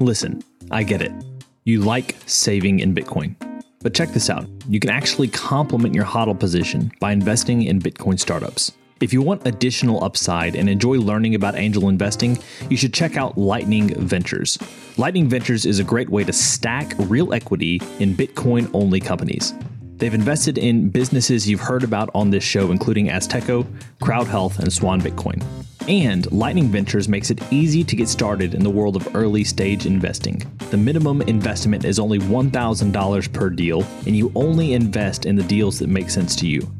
Listen, I get it. You like saving in Bitcoin. But check this out you can actually complement your HODL position by investing in Bitcoin startups. If you want additional upside and enjoy learning about angel investing, you should check out Lightning Ventures. Lightning Ventures is a great way to stack real equity in Bitcoin only companies. They've invested in businesses you've heard about on this show, including Azteco, Crowd Health, and Swan Bitcoin. And Lightning Ventures makes it easy to get started in the world of early stage investing. The minimum investment is only $1,000 per deal, and you only invest in the deals that make sense to you.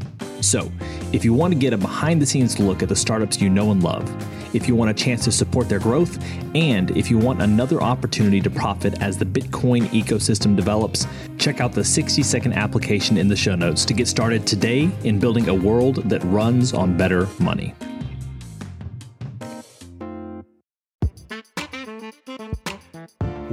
So, if you want to get a behind the scenes look at the startups you know and love, if you want a chance to support their growth, and if you want another opportunity to profit as the Bitcoin ecosystem develops, check out the 60 second application in the show notes to get started today in building a world that runs on better money.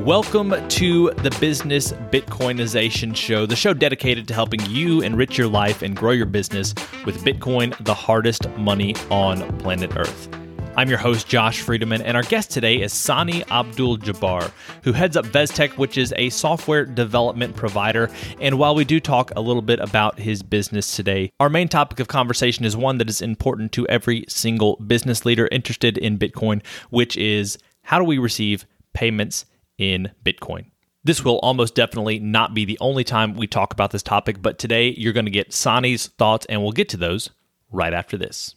Welcome to the Business Bitcoinization Show, the show dedicated to helping you enrich your life and grow your business with Bitcoin, the hardest money on planet Earth. I'm your host, Josh Friedeman, and our guest today is Sani Abdul Jabbar, who heads up VezTek, which is a software development provider. And while we do talk a little bit about his business today, our main topic of conversation is one that is important to every single business leader interested in Bitcoin, which is how do we receive payments in Bitcoin. This will almost definitely not be the only time we talk about this topic, but today you're going to get Sani's thoughts, and we'll get to those right after this.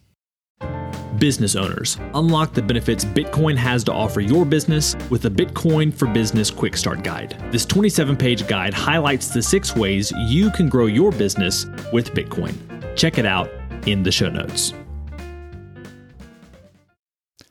Business owners, unlock the benefits Bitcoin has to offer your business with the Bitcoin for Business Quick Start Guide. This 27 page guide highlights the six ways you can grow your business with Bitcoin. Check it out in the show notes.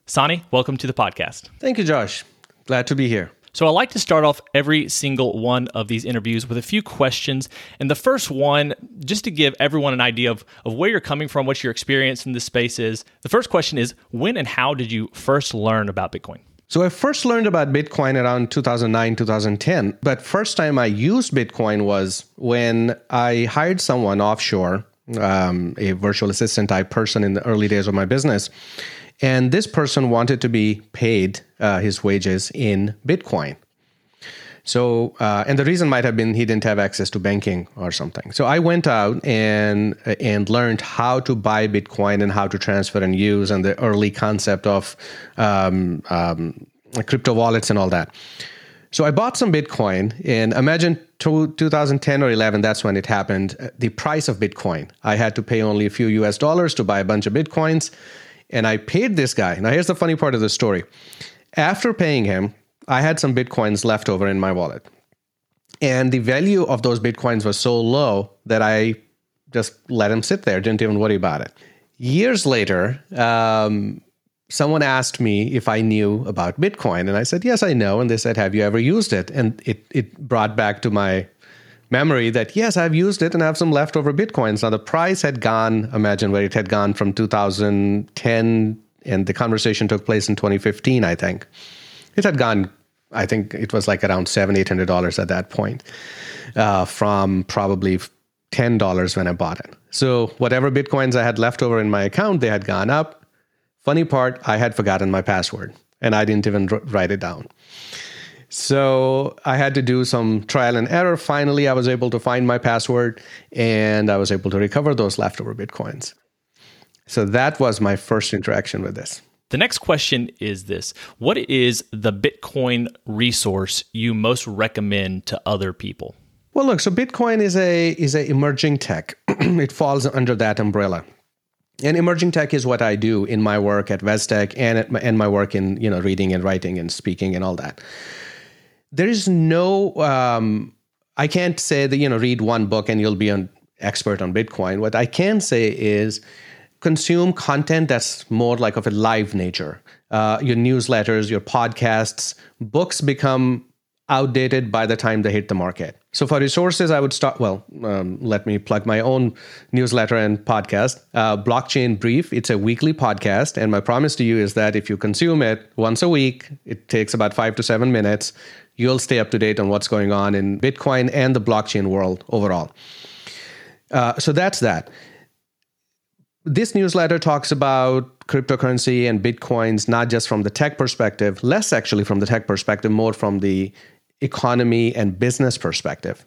Sani, welcome to the podcast. Thank you, Josh. Glad to be here. So I like to start off every single one of these interviews with a few questions. And the first one, just to give everyone an idea of, of where you're coming from, what your experience in this space is. The first question is when and how did you first learn about Bitcoin? So I first learned about Bitcoin around 2009, 2010. But first time I used Bitcoin was when I hired someone offshore, um, a virtual assistant type person in the early days of my business. And this person wanted to be paid uh, his wages in Bitcoin. So, uh, and the reason might have been he didn't have access to banking or something. So I went out and and learned how to buy Bitcoin and how to transfer and use, and the early concept of um, um, crypto wallets and all that. So I bought some Bitcoin, and imagine 2010 or 11. That's when it happened. The price of Bitcoin. I had to pay only a few U.S. dollars to buy a bunch of bitcoins and I paid this guy. Now, here's the funny part of the story. After paying him, I had some bitcoins left over in my wallet. And the value of those bitcoins was so low that I just let him sit there, didn't even worry about it. Years later, um, someone asked me if I knew about Bitcoin. And I said, Yes, I know. And they said, Have you ever used it? And it, it brought back to my memory that yes, I've used it and I have some leftover bitcoins. Now the price had gone, imagine where it had gone from 2010, and the conversation took place in 2015, I think. It had gone, I think it was like around seven, eight hundred dollars at that point, uh, from probably ten dollars when I bought it. So whatever bitcoins I had left over in my account, they had gone up. Funny part, I had forgotten my password and I didn't even write it down. So I had to do some trial and error. Finally, I was able to find my password and I was able to recover those leftover Bitcoins. So that was my first interaction with this. The next question is this What is the Bitcoin resource you most recommend to other people? Well, look, so Bitcoin is a is a emerging tech. it falls under that umbrella. And emerging tech is what I do in my work at VezTek and at my, and my work in you know reading and writing and speaking and all that there is no um, i can't say that you know read one book and you'll be an expert on bitcoin what i can say is consume content that's more like of a live nature uh, your newsletters your podcasts books become outdated by the time they hit the market. So for resources, I would start. Well, um, let me plug my own newsletter and podcast, uh, Blockchain Brief. It's a weekly podcast, and my promise to you is that if you consume it once a week, it takes about five to seven minutes. You'll stay up to date on what's going on in Bitcoin and the blockchain world overall. Uh, so that's that. this newsletter talks about cryptocurrency and bitcoins not just from the tech perspective, less actually from the tech perspective, more from the economy and business perspective.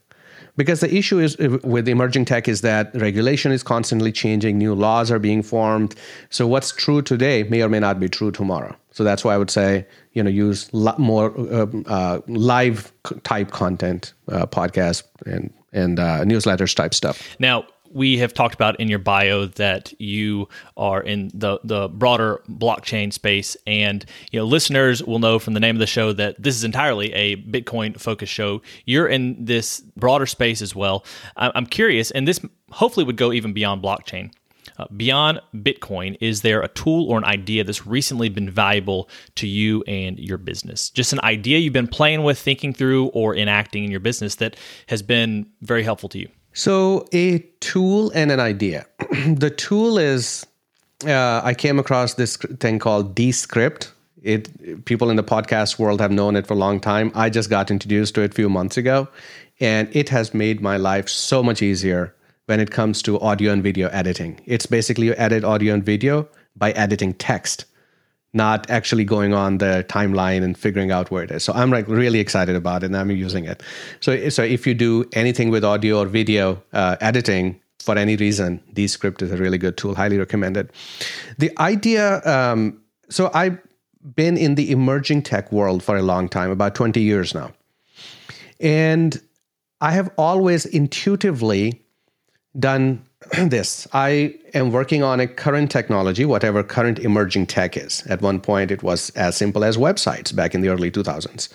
Because the issue is with emerging tech is that regulation is constantly changing, new laws are being formed. So what's true today may or may not be true tomorrow. So that's why I would say, you know, use more uh, uh, live type content, uh, podcast and and uh, newsletters type stuff. Now, we have talked about in your bio that you are in the the broader blockchain space. And you know listeners will know from the name of the show that this is entirely a bitcoin focused show. You're in this broader space as well. I'm curious and this hopefully would go even beyond blockchain. Uh, beyond bitcoin is there a tool or an idea that's recently been valuable to you and your business? Just an idea you've been playing with thinking through or enacting in your business that has been very helpful to you so, a tool and an idea. the tool is uh, I came across this thing called Descript. It people in the podcast world have known it for a long time. I just got introduced to it a few months ago, and it has made my life so much easier when it comes to audio and video editing. It's basically you edit audio and video by editing text not actually going on the timeline and figuring out where it is. So I'm like really excited about it and I'm using it. So, so if you do anything with audio or video uh, editing for any reason, Descript is a really good tool, highly recommended. The idea, um, so I've been in the emerging tech world for a long time, about 20 years now. And I have always intuitively done this. I am working on a current technology, whatever current emerging tech is. At one point, it was as simple as websites back in the early 2000s.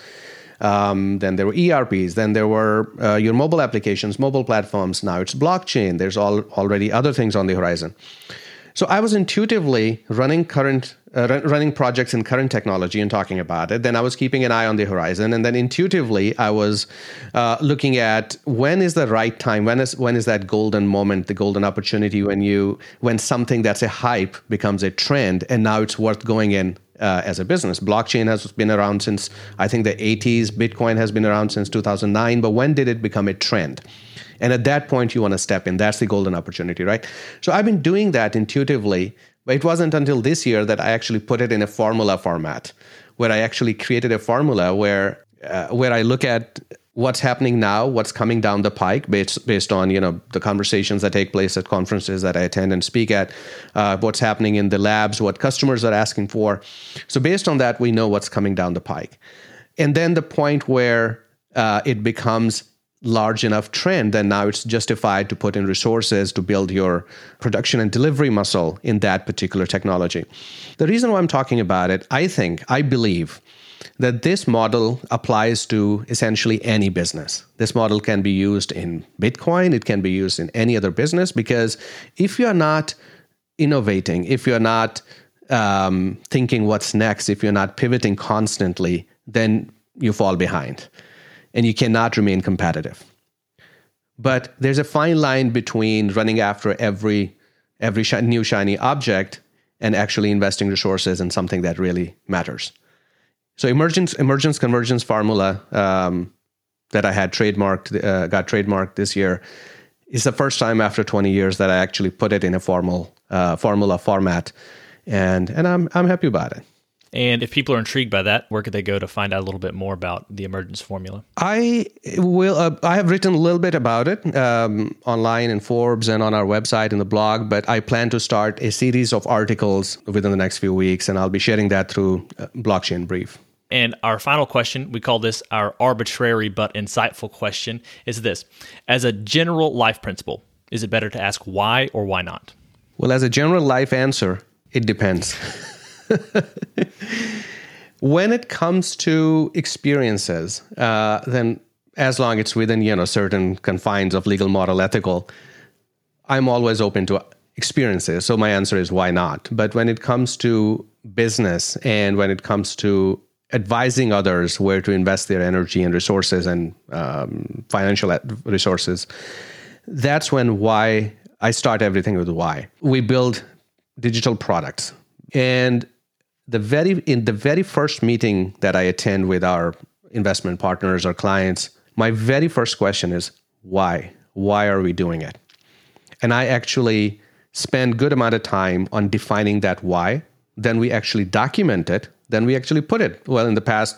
Um, then there were ERPs. Then there were uh, your mobile applications, mobile platforms. Now it's blockchain. There's all, already other things on the horizon. So I was intuitively running current uh, running projects in current technology and talking about it. Then I was keeping an eye on the horizon, and then intuitively I was uh, looking at when is the right time, when is when is that golden moment, the golden opportunity when you when something that's a hype becomes a trend, and now it's worth going in uh, as a business. Blockchain has been around since I think the 80s. Bitcoin has been around since 2009. But when did it become a trend? And at that point, you want to step in. That's the golden opportunity, right? So I've been doing that intuitively, but it wasn't until this year that I actually put it in a formula format, where I actually created a formula where uh, where I look at what's happening now, what's coming down the pike, based based on you know the conversations that take place at conferences that I attend and speak at, uh, what's happening in the labs, what customers are asking for. So based on that, we know what's coming down the pike, and then the point where uh, it becomes large enough trend, then now it's justified to put in resources to build your production and delivery muscle in that particular technology. The reason why I'm talking about it, I think, I believe that this model applies to essentially any business. This model can be used in Bitcoin, it can be used in any other business, because if you're not innovating, if you're not um, thinking what's next, if you're not pivoting constantly, then you fall behind and you cannot remain competitive. But there's a fine line between running after every every new shiny object and actually investing resources in something that really matters. So emergence emergence convergence formula um, that I had trademarked uh, got trademarked this year is the first time after 20 years that I actually put it in a formal uh, formula format, and and I'm I'm happy about it. And if people are intrigued by that, where could they go to find out a little bit more about the emergence formula? I will. Uh, I have written a little bit about it um, online in Forbes and on our website in the blog. But I plan to start a series of articles within the next few weeks, and I'll be sharing that through uh, Blockchain Brief. And our final question, we call this our arbitrary but insightful question, is this: As a general life principle, is it better to ask why or why not? Well, as a general life answer, it depends. when it comes to experiences, uh, then as long it's within you know certain confines of legal, moral, ethical, I'm always open to experiences. So my answer is why not? But when it comes to business and when it comes to advising others where to invest their energy and resources and um, financial resources, that's when why I start everything with why. We build digital products. And the very in the very first meeting that I attend with our investment partners or clients, my very first question is why? Why are we doing it? And I actually spend good amount of time on defining that why. Then we actually document it. Then we actually put it. Well, in the past,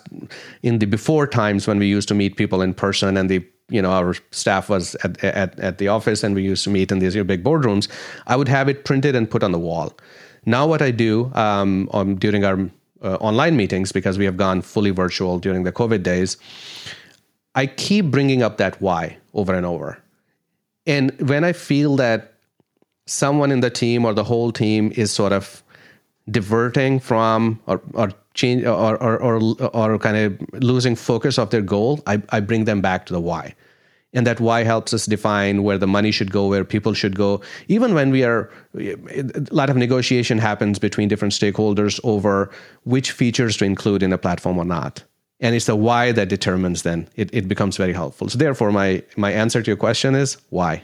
in the before times when we used to meet people in person and the you know our staff was at, at, at the office and we used to meet in these big boardrooms i would have it printed and put on the wall now what i do um, on, during our uh, online meetings because we have gone fully virtual during the covid days i keep bringing up that why over and over and when i feel that someone in the team or the whole team is sort of diverting from or, or change or, or, or, or kind of losing focus of their goal, I, I bring them back to the why. And that why helps us define where the money should go, where people should go. Even when we are, a lot of negotiation happens between different stakeholders over which features to include in a platform or not. And it's the why that determines then it, it becomes very helpful. So therefore, my my answer to your question is why.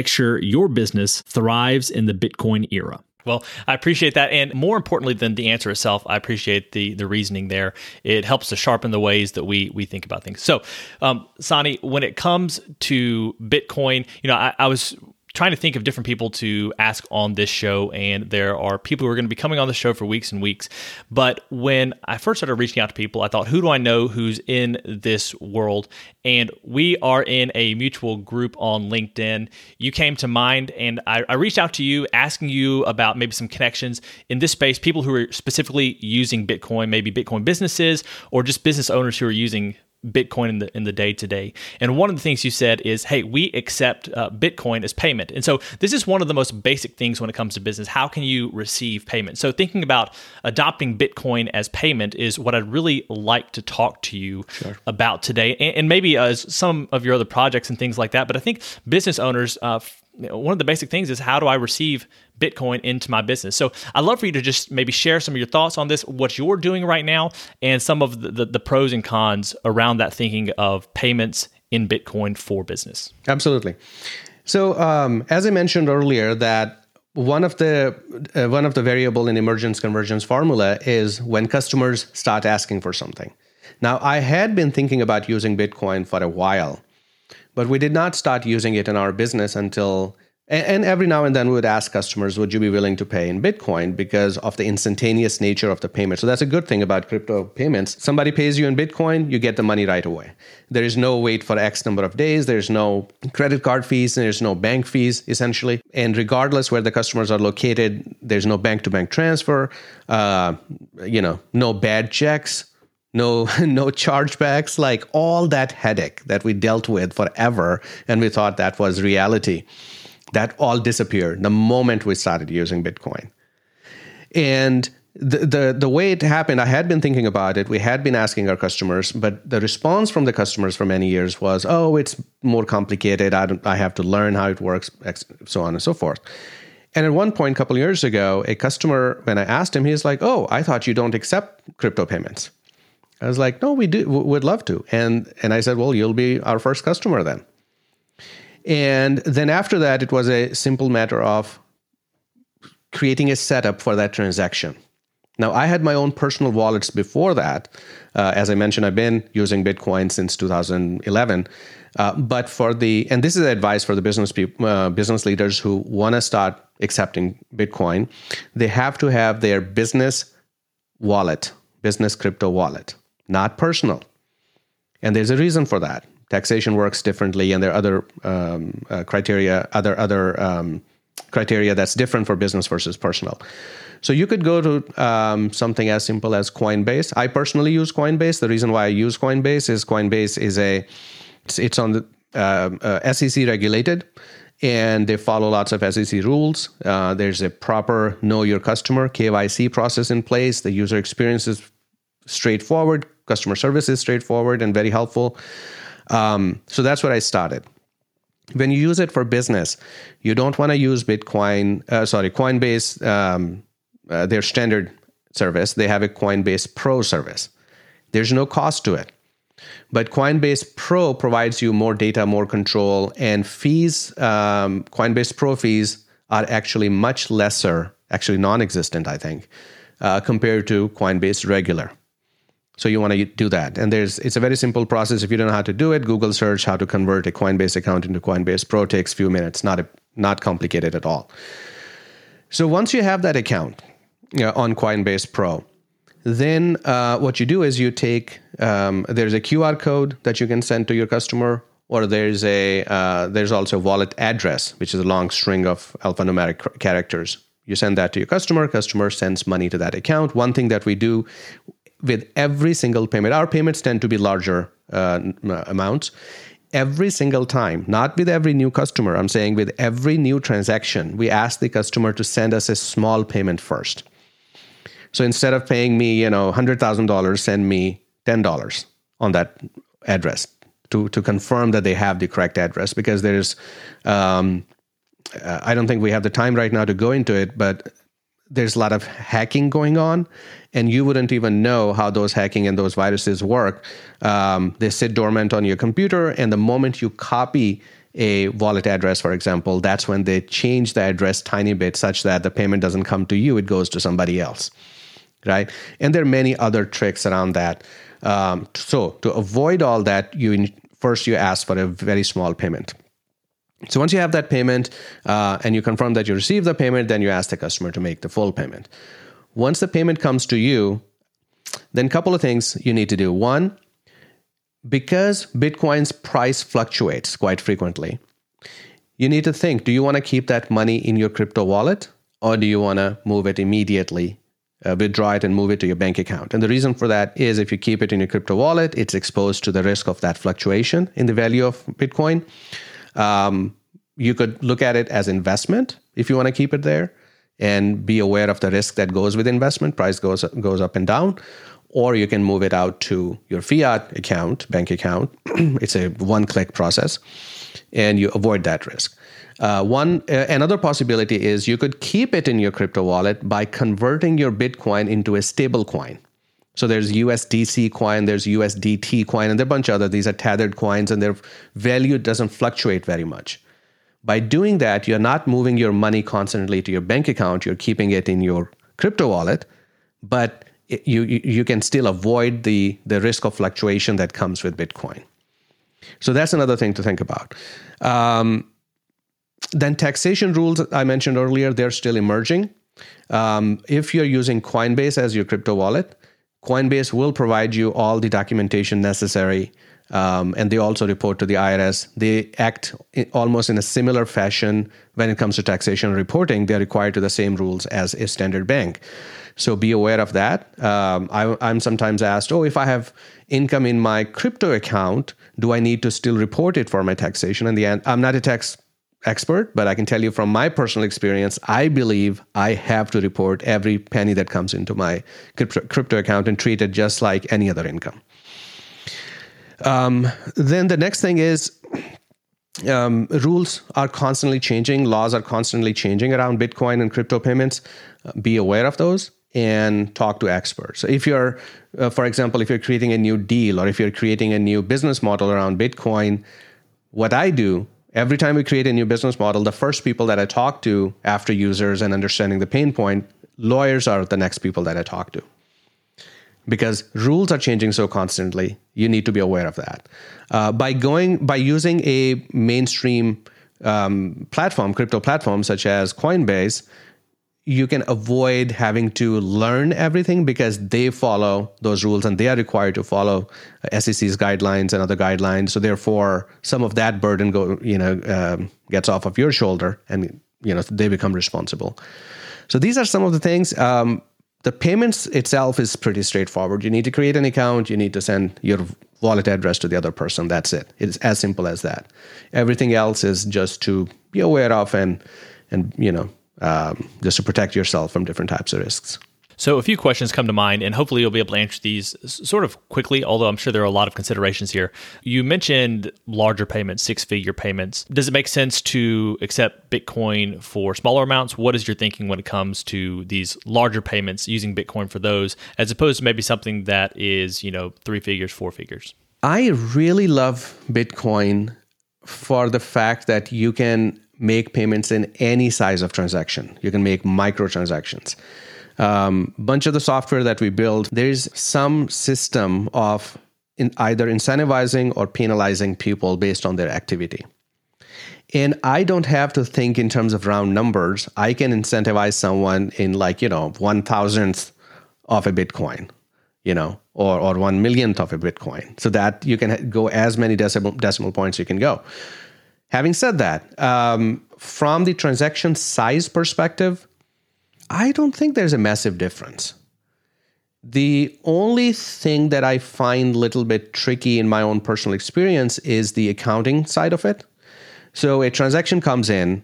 make sure your business thrives in the Bitcoin era. Well, I appreciate that, and more importantly than the answer itself, I appreciate the the reasoning there. It helps to sharpen the ways that we we think about things. So, um, Sani, when it comes to Bitcoin, you know, I, I was trying to think of different people to ask on this show, and there are people who are going to be coming on the show for weeks and weeks. But when I first started reaching out to people, I thought, who do I know who's in this world? And we are in a mutual group on LinkedIn. You came to mind, and I, I reached out to you asking you about maybe some connections in this space, people who are specifically using Bitcoin, maybe Bitcoin businesses, or just business owners who are using Bitcoin in the in the day to day. And one of the things you said is, "Hey, we accept uh, Bitcoin as payment." And so this is one of the most basic things when it comes to business. How can you receive payment? So thinking about adopting Bitcoin as payment is what I'd really like to talk to you sure. about today, and, and maybe uh, some of your other projects and things like that. But I think business owners. Uh, one of the basic things is how do I receive Bitcoin into my business? So I'd love for you to just maybe share some of your thoughts on this, what you're doing right now, and some of the, the, the pros and cons around that thinking of payments in Bitcoin for business. Absolutely. So um, as I mentioned earlier, that one of the uh, one of the variable in emergence convergence formula is when customers start asking for something. Now I had been thinking about using Bitcoin for a while but we did not start using it in our business until and every now and then we would ask customers, would you be willing to pay in Bitcoin because of the instantaneous nature of the payment? So that's a good thing about crypto payments. Somebody pays you in Bitcoin, you get the money right away. There is no wait for X number of days. There's no credit card fees. There's no bank fees, essentially. And regardless where the customers are located, there's no bank to bank transfer, uh, you know, no bad checks no no chargebacks like all that headache that we dealt with forever and we thought that was reality that all disappeared the moment we started using bitcoin. And the, the the way it happened i had been thinking about it we had been asking our customers but the response from the customers for many years was oh it's more complicated. I don't i have to learn how it works so on and so forth. And at one point a couple years ago a customer when i asked him he's like oh i thought you don't accept crypto payments I was like, no, we do, would love to. And and I said, well, you'll be our first customer then. And then after that, it was a simple matter of creating a setup for that transaction. Now, I had my own personal wallets before that. Uh, as I mentioned, I've been using Bitcoin since 2011. Uh, but for the and this is advice for the business people, uh, business leaders who want to start accepting Bitcoin, they have to have their business wallet, business crypto wallet, not personal. And there's a reason for that. Taxation works differently, and there are other um, uh, criteria, other other um, criteria that's different for business versus personal. So you could go to um, something as simple as Coinbase. I personally use Coinbase. The reason why I use Coinbase is Coinbase is a it's, it's on the uh, uh, SEC regulated, and they follow lots of SEC rules. Uh, there's a proper know your customer KYC process in place. The user experience is straightforward. Customer service is straightforward and very helpful. Um, so that's what I started. When you use it for business, you don't want to use Bitcoin, uh, sorry, Coinbase, um, uh, their standard service. They have a Coinbase Pro service. There's no cost to it. But Coinbase Pro provides you more data, more control, and fees. Um, Coinbase Pro fees are actually much lesser, actually non existent, I think, uh, compared to Coinbase regular. So you want to do that. And there's it's a very simple process. If you don't know how to do it, Google search how to convert a Coinbase account into Coinbase Pro takes a few minutes, not a, not complicated at all. So once you have that account you know, on Coinbase Pro, then uh, what you do is you take um, there's a QR code that you can send to your customer, or there's a uh, there's also wallet address, which is a long string of alphanumeric characters. You send that to your customer. Customer sends money to that account. One thing that we do with every single payment, our payments tend to be larger uh, amounts. Every single time, not with every new customer, I'm saying with every new transaction, we ask the customer to send us a small payment first. So instead of paying me, you know, $100,000, send me $10 on that address to, to confirm that they have the correct address because there's, um, uh, I don't think we have the time right now to go into it, but there's a lot of hacking going on and you wouldn't even know how those hacking and those viruses work. Um, they sit dormant on your computer, and the moment you copy a wallet address, for example, that's when they change the address tiny bit such that the payment doesn't come to you, it goes to somebody else right? And there are many other tricks around that. Um, so to avoid all that, you first you ask for a very small payment. So once you have that payment uh, and you confirm that you received the payment, then you ask the customer to make the full payment. Once the payment comes to you, then a couple of things you need to do. One, because Bitcoin's price fluctuates quite frequently, you need to think do you want to keep that money in your crypto wallet or do you want to move it immediately uh, withdraw it and move it to your bank account. And the reason for that is if you keep it in your crypto wallet, it's exposed to the risk of that fluctuation in the value of Bitcoin. Um, you could look at it as investment if you want to keep it there and be aware of the risk that goes with investment. Price goes goes up and down, or you can move it out to your fiat account, bank account. it's a one click process, and you avoid that risk. Uh, one uh, another possibility is you could keep it in your crypto wallet by converting your Bitcoin into a stable coin. So there's USDC coin, there's USDT coin, and there are a bunch of other. These are tethered coins, and their value doesn't fluctuate very much. By doing that, you're not moving your money constantly to your bank account. You're keeping it in your crypto wallet, but you you can still avoid the the risk of fluctuation that comes with Bitcoin. So that's another thing to think about. Um, then taxation rules I mentioned earlier, they're still emerging. Um, if you're using Coinbase as your crypto wallet, Coinbase will provide you all the documentation necessary. Um, and they also report to the IRS. They act almost in a similar fashion when it comes to taxation reporting. They're required to the same rules as a standard bank. So be aware of that. Um, I, I'm sometimes asked, oh, if I have income in my crypto account, do I need to still report it for my taxation? And the end, I'm not a tax expert, but I can tell you from my personal experience, I believe I have to report every penny that comes into my crypto, crypto account and treat it just like any other income. Um, then the next thing is um, rules are constantly changing, laws are constantly changing around Bitcoin and crypto payments. Uh, be aware of those and talk to experts. So if you're, uh, for example, if you're creating a new deal or if you're creating a new business model around Bitcoin, what I do every time we create a new business model, the first people that I talk to after users and understanding the pain point, lawyers are the next people that I talk to. Because rules are changing so constantly, you need to be aware of that. Uh, by going by using a mainstream um, platform, crypto platform such as Coinbase, you can avoid having to learn everything because they follow those rules and they are required to follow SEC's guidelines and other guidelines. So therefore, some of that burden go you know um, gets off of your shoulder, and you know they become responsible. So these are some of the things. Um, the payments itself is pretty straightforward. You need to create an account. You need to send your wallet address to the other person. That's it. It's as simple as that. Everything else is just to be aware of and and you know um, just to protect yourself from different types of risks. So, a few questions come to mind, and hopefully, you'll be able to answer these sort of quickly, although I'm sure there are a lot of considerations here. You mentioned larger payments, six figure payments. Does it make sense to accept Bitcoin for smaller amounts? What is your thinking when it comes to these larger payments using Bitcoin for those, as opposed to maybe something that is, you know, three figures, four figures? I really love Bitcoin for the fact that you can make payments in any size of transaction. You can make microtransactions. Um, bunch of the software that we build, there's some system of in either incentivizing or penalizing people based on their activity. And I don't have to think in terms of round numbers. I can incentivize someone in like, you know, one thousandth of a Bitcoin, you know, or, or one millionth of a Bitcoin so that you can go as many decimal, decimal points you can go. Having said that, um, from the transaction size perspective, I don't think there's a massive difference. The only thing that I find a little bit tricky in my own personal experience is the accounting side of it. So a transaction comes in,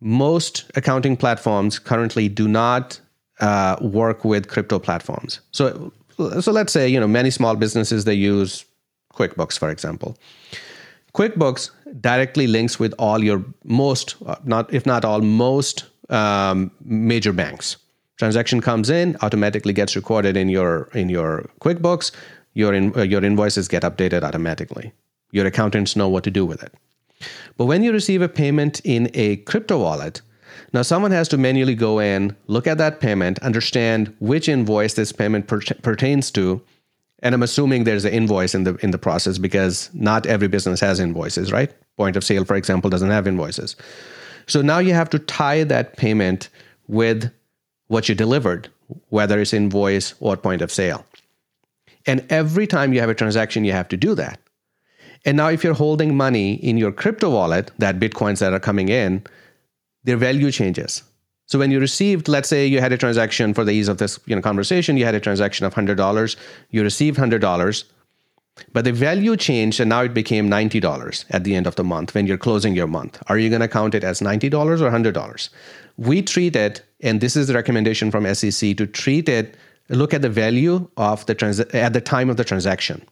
most accounting platforms currently do not uh, work with crypto platforms. So, so let's say you know many small businesses they use QuickBooks, for example. QuickBooks directly links with all your most, uh, not if not all, most um, major banks. Transaction comes in, automatically gets recorded in your in your QuickBooks. Your in, uh, your invoices get updated automatically. Your accountants know what to do with it. But when you receive a payment in a crypto wallet, now someone has to manually go in, look at that payment, understand which invoice this payment per- pertains to, and I'm assuming there's an invoice in the in the process because not every business has invoices, right? Point of sale, for example, doesn't have invoices. So now you have to tie that payment with what you delivered, whether it's invoice or point of sale. And every time you have a transaction, you have to do that. And now, if you're holding money in your crypto wallet, that bitcoins that are coming in, their value changes. So when you received, let's say you had a transaction for the ease of this you know, conversation, you had a transaction of $100, you received $100, but the value changed and now it became $90 at the end of the month when you're closing your month. Are you going to count it as $90 or $100? We treat it, and this is the recommendation from SEC to treat it, look at the value of the trans- at the time of the transaction.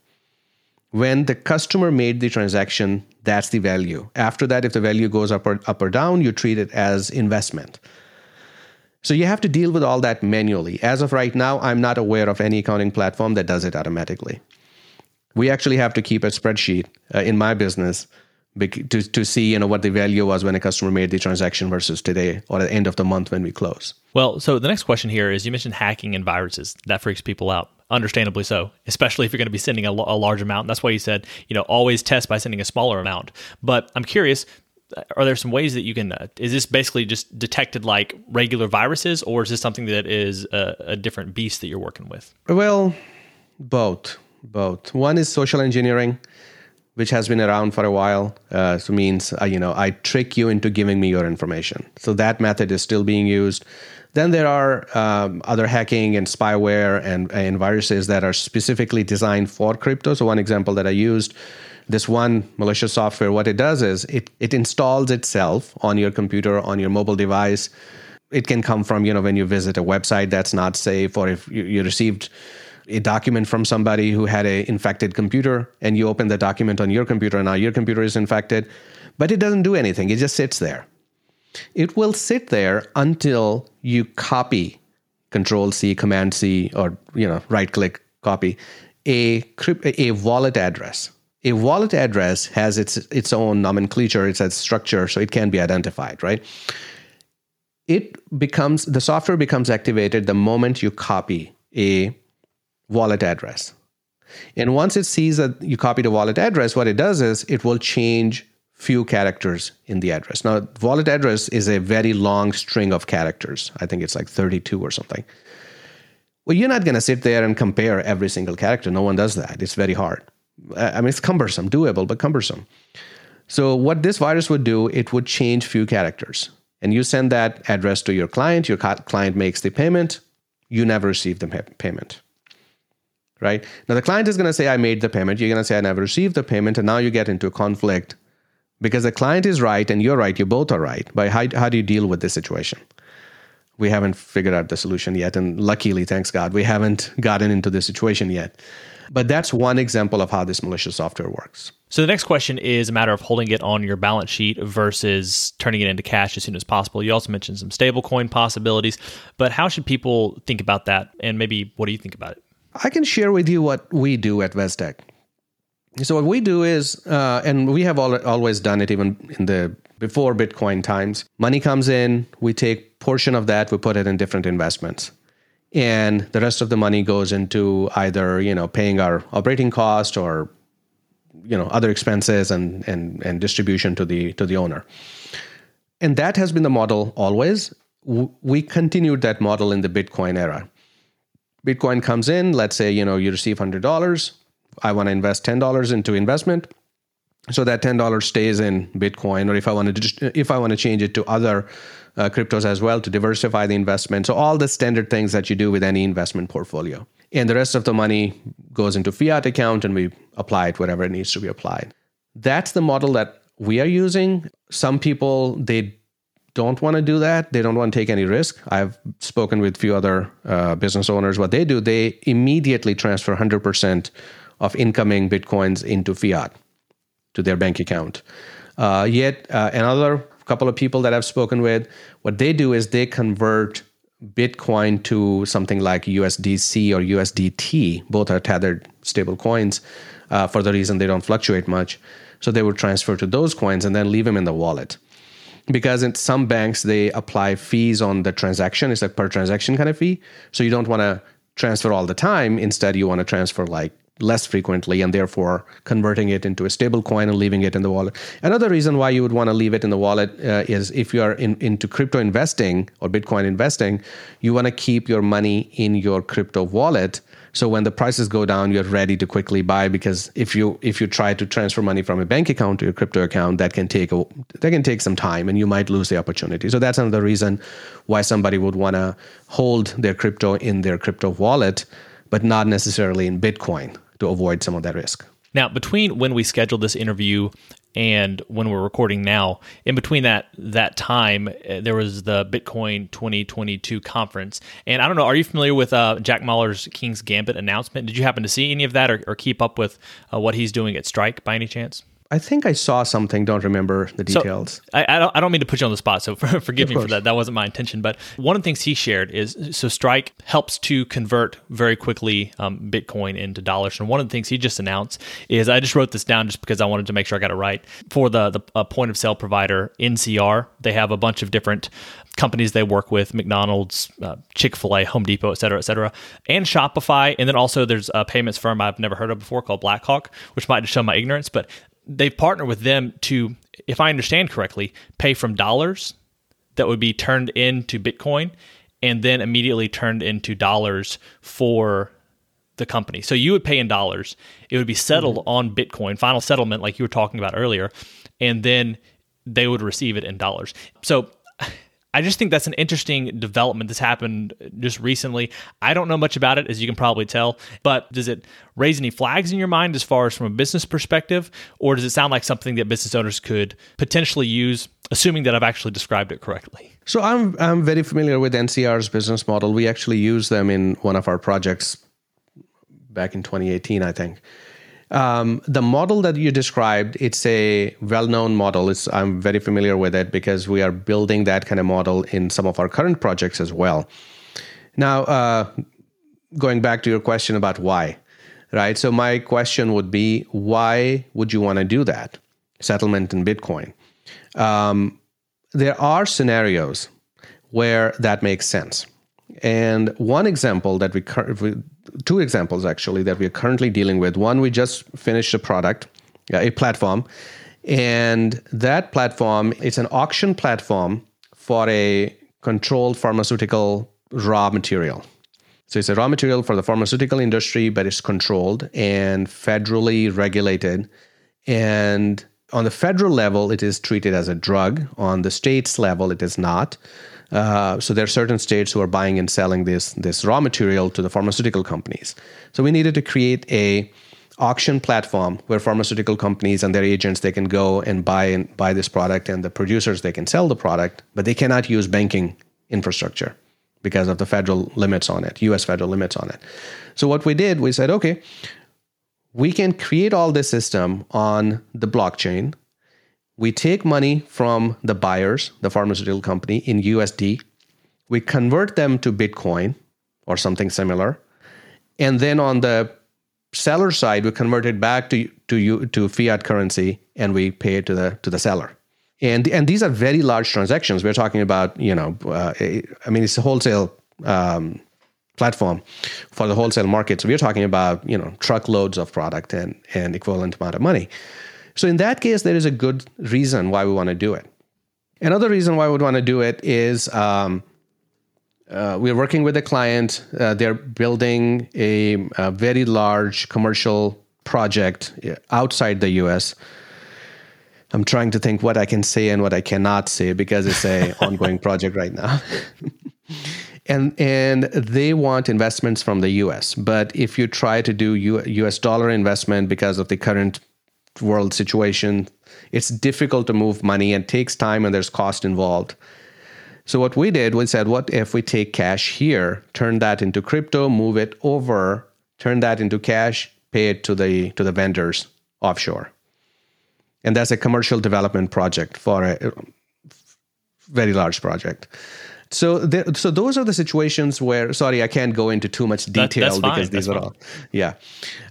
When the customer made the transaction, that's the value. After that, if the value goes up or, up or down, you treat it as investment. So you have to deal with all that manually. As of right now, I'm not aware of any accounting platform that does it automatically. We actually have to keep a spreadsheet uh, in my business to, to see you know what the value was when a customer made the transaction versus today or at the end of the month when we close. Well, so the next question here is you mentioned hacking and viruses. That freaks people out, understandably so, especially if you're going to be sending a, a large amount. That's why you said, you know, always test by sending a smaller amount. But I'm curious, are there some ways that you can uh, is this basically just detected like regular viruses or is this something that is a, a, different beast that you're working with? Well both both. One is social engineering which has been around for a while uh, so means uh, you know i trick you into giving me your information. So that method is still being used. Then there are um, other hacking and spyware and, and viruses that are specifically designed for crypto. So one example that i used this one malicious software, what it does is it, it installs itself on your computer, on your mobile device. It can come from, you know, when you visit a website that's not safe, or if you, you received a document from somebody who had a infected computer and you open the document on your computer and now your computer is infected, but it doesn't do anything. It just sits there. It will sit there until you copy control C, command C, or you know, right click copy a, a wallet address A wallet address has its its own nomenclature, its its structure, so it can be identified, right? It becomes the software becomes activated the moment you copy a wallet address. And once it sees that you copied a wallet address, what it does is it will change few characters in the address. Now, wallet address is a very long string of characters. I think it's like 32 or something. Well, you're not going to sit there and compare every single character. No one does that. It's very hard. I mean, it's cumbersome, doable, but cumbersome. So, what this virus would do, it would change few characters. And you send that address to your client. Your client makes the payment. You never receive the payment right? Now the client is going to say, I made the payment. You're going to say, I never received the payment. And now you get into a conflict because the client is right and you're right. You both are right. But how, how do you deal with this situation? We haven't figured out the solution yet. And luckily, thanks God, we haven't gotten into this situation yet. But that's one example of how this malicious software works. So the next question is a matter of holding it on your balance sheet versus turning it into cash as soon as possible. You also mentioned some stablecoin possibilities, but how should people think about that? And maybe what do you think about it? I can share with you what we do at VezTek. So what we do is, uh, and we have al- always done it even in the before Bitcoin times. Money comes in, we take portion of that, we put it in different investments, and the rest of the money goes into either you know paying our operating cost or you know other expenses and and and distribution to the to the owner. And that has been the model always. We continued that model in the Bitcoin era. Bitcoin comes in, let's say, you know, you receive $100. I want to invest $10 into investment. So that $10 stays in Bitcoin, or if I want to if I want to change it to other uh, cryptos as well to diversify the investment. So all the standard things that you do with any investment portfolio. And the rest of the money goes into fiat account and we apply it wherever it needs to be applied. That's the model that we are using. Some people they don't want to do that. They don't want to take any risk. I've spoken with a few other uh, business owners. What they do, they immediately transfer 100% of incoming bitcoins into fiat to their bank account. Uh, yet uh, another couple of people that I've spoken with, what they do is they convert Bitcoin to something like USDC or USDT. Both are tethered stable coins uh, for the reason they don't fluctuate much. So they would transfer to those coins and then leave them in the wallet because in some banks they apply fees on the transaction it's like per transaction kind of fee so you don't want to transfer all the time instead you want to transfer like less frequently and therefore converting it into a stable coin and leaving it in the wallet. Another reason why you would want to leave it in the wallet uh, is if you are in, into crypto investing or bitcoin investing you want to keep your money in your crypto wallet. So when the prices go down, you're ready to quickly buy because if you if you try to transfer money from a bank account to your crypto account, that can take a that can take some time and you might lose the opportunity. So that's another reason why somebody would want to hold their crypto in their crypto wallet, but not necessarily in Bitcoin to avoid some of that risk. Now, between when we scheduled this interview and when we're recording now, in between that that time, uh, there was the Bitcoin 2022 conference. And I don't know, are you familiar with uh, Jack Mallers' King's Gambit announcement? Did you happen to see any of that or, or keep up with uh, what he's doing at Strike by any chance? I think I saw something. Don't remember the details. So, I, I, don't. I don't mean to put you on the spot. So for, forgive me for that. That wasn't my intention. But one of the things he shared is so Strike helps to convert very quickly um, Bitcoin into dollars. And one of the things he just announced is I just wrote this down just because I wanted to make sure I got it right for the the uh, point of sale provider NCR. They have a bunch of different companies they work with McDonald's, uh, Chick fil A, Home Depot, et cetera, et cetera, and Shopify. And then also there's a payments firm I've never heard of before called Blackhawk, which might just show my ignorance, but they've partnered with them to, if I understand correctly, pay from dollars that would be turned into Bitcoin and then immediately turned into dollars for the company. So you would pay in dollars. It would be settled mm-hmm. on Bitcoin, final settlement, like you were talking about earlier, and then they would receive it in dollars. So I just think that's an interesting development that's happened just recently. I don't know much about it, as you can probably tell, but does it raise any flags in your mind as far as from a business perspective, or does it sound like something that business owners could potentially use, assuming that I've actually described it correctly? So I'm I'm very familiar with NCR's business model. We actually use them in one of our projects back in 2018, I think. Um, the model that you described, it's a well-known model. It's, I'm very familiar with it because we are building that kind of model in some of our current projects as well. Now, uh, going back to your question about why, right? So my question would be, why would you want to do that? Settlement in Bitcoin. Um, there are scenarios where that makes sense. And one example that we, two examples actually that we are currently dealing with. One, we just finished a product, a platform, and that platform it's an auction platform for a controlled pharmaceutical raw material. So it's a raw material for the pharmaceutical industry, but it's controlled and federally regulated. And on the federal level, it is treated as a drug. On the states level, it is not. Uh, so there are certain states who are buying and selling this this raw material to the pharmaceutical companies. So we needed to create a auction platform where pharmaceutical companies and their agents they can go and buy and buy this product, and the producers they can sell the product, but they cannot use banking infrastructure because of the federal limits on it, U.S. federal limits on it. So what we did, we said, okay, we can create all this system on the blockchain we take money from the buyers, the pharmaceutical company, in USD. We convert them to Bitcoin or something similar. And then on the seller side, we convert it back to, to, to fiat currency and we pay it to the, to the seller. And, and these are very large transactions. We're talking about, you know, uh, I mean, it's a wholesale um, platform for the wholesale market. So we're talking about, you know, truckloads of product and, and equivalent amount of money. So in that case, there is a good reason why we want to do it. Another reason why we would want to do it is um, uh, we're working with a client. Uh, they're building a, a, very large commercial project uh, outside the U.S. I'm trying to think what I can say and what I cannot say because it's a ongoing project right now. and and they want investments from the U.S. But if you try to do U, U.S. dollar investment because of the current world situation, it's difficult to move money and takes time and there's cost involved. So what we did, we said, what if we take cash here, turn that into crypto, move it over, turn that into cash, pay it to the to the vendors offshore. And that's a commercial development project for a very large project. So, there, so those are the situations where. Sorry, I can't go into too much detail that, because these that's are fine. all. Yeah,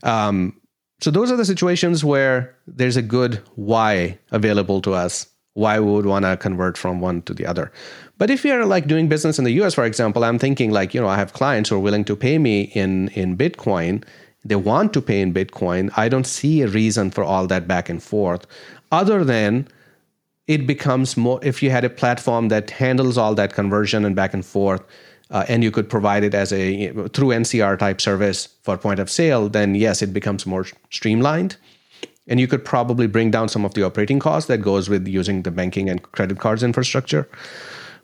um, so those are the situations where there's a good why available to us why we would want to convert from one to the other. But if you're like doing business in the us for example i'm thinking like you know i have clients who are willing to pay me in in bitcoin. They want to pay in bitcoin. I don't see a reason for all that back and forth other than it becomes more if you had a platform that handles all that conversion and back and forth uh, and you could provide it as a through NCR type service for point of sale, then yes, it becomes more streamlined. And you could probably bring down some of the operating costs that goes with using the banking and credit cards infrastructure.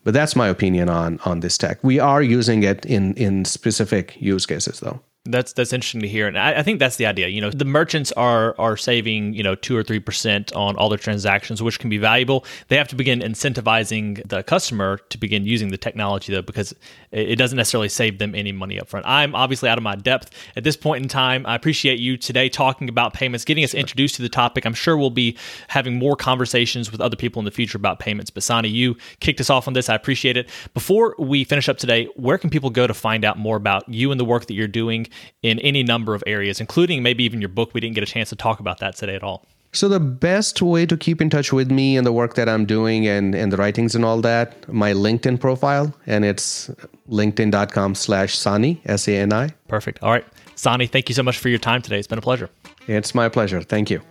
But that's my opinion on on this tech. We are using it in in specific use cases though. That's that's interesting to hear, and I, I, think that's the idea. You know, the merchants are are saving you know two or three percent on all their transactions, which can be valuable. They have to begin incentivizing the customer to begin using the technology though, because it doesn't necessarily save them any money up front. I'm obviously out of my depth at this point in time. I appreciate you today talking about payments, getting us introduced to the topic. I'm sure we'll be having more conversations with other people in the future about payments. But Sani, you kicked us off on this. I appreciate it. Before we finish up today, where can people go to find out more about you and the work that you're doing? In any number of areas, including maybe even your book. We didn't get a chance to talk about that today at all. So the best way to keep in touch with me and the work that I'm doing and, and the writings and all that, my LinkedIn profile, and it's linkedin.com slash Sani, S-A-N-I. Perfect. All right. Sani, thank you so much for your time today. It's been a pleasure. It's my pleasure. Thank you.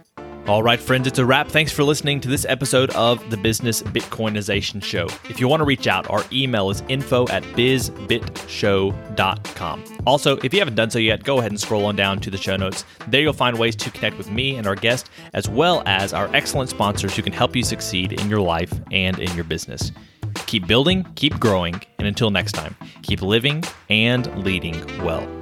All right, friends, it's a wrap. Thanks for listening to this episode of the Business Bitcoinization Show. If you want to reach out, our email is info at bizbitshow.com. Also, if you haven't done so yet, go ahead and scroll on down to the show notes. There you'll find ways to connect with me and our guest, as well as our excellent sponsors who can help you succeed in your life and in your business. Keep building, keep growing, and until next time, keep living and leading well.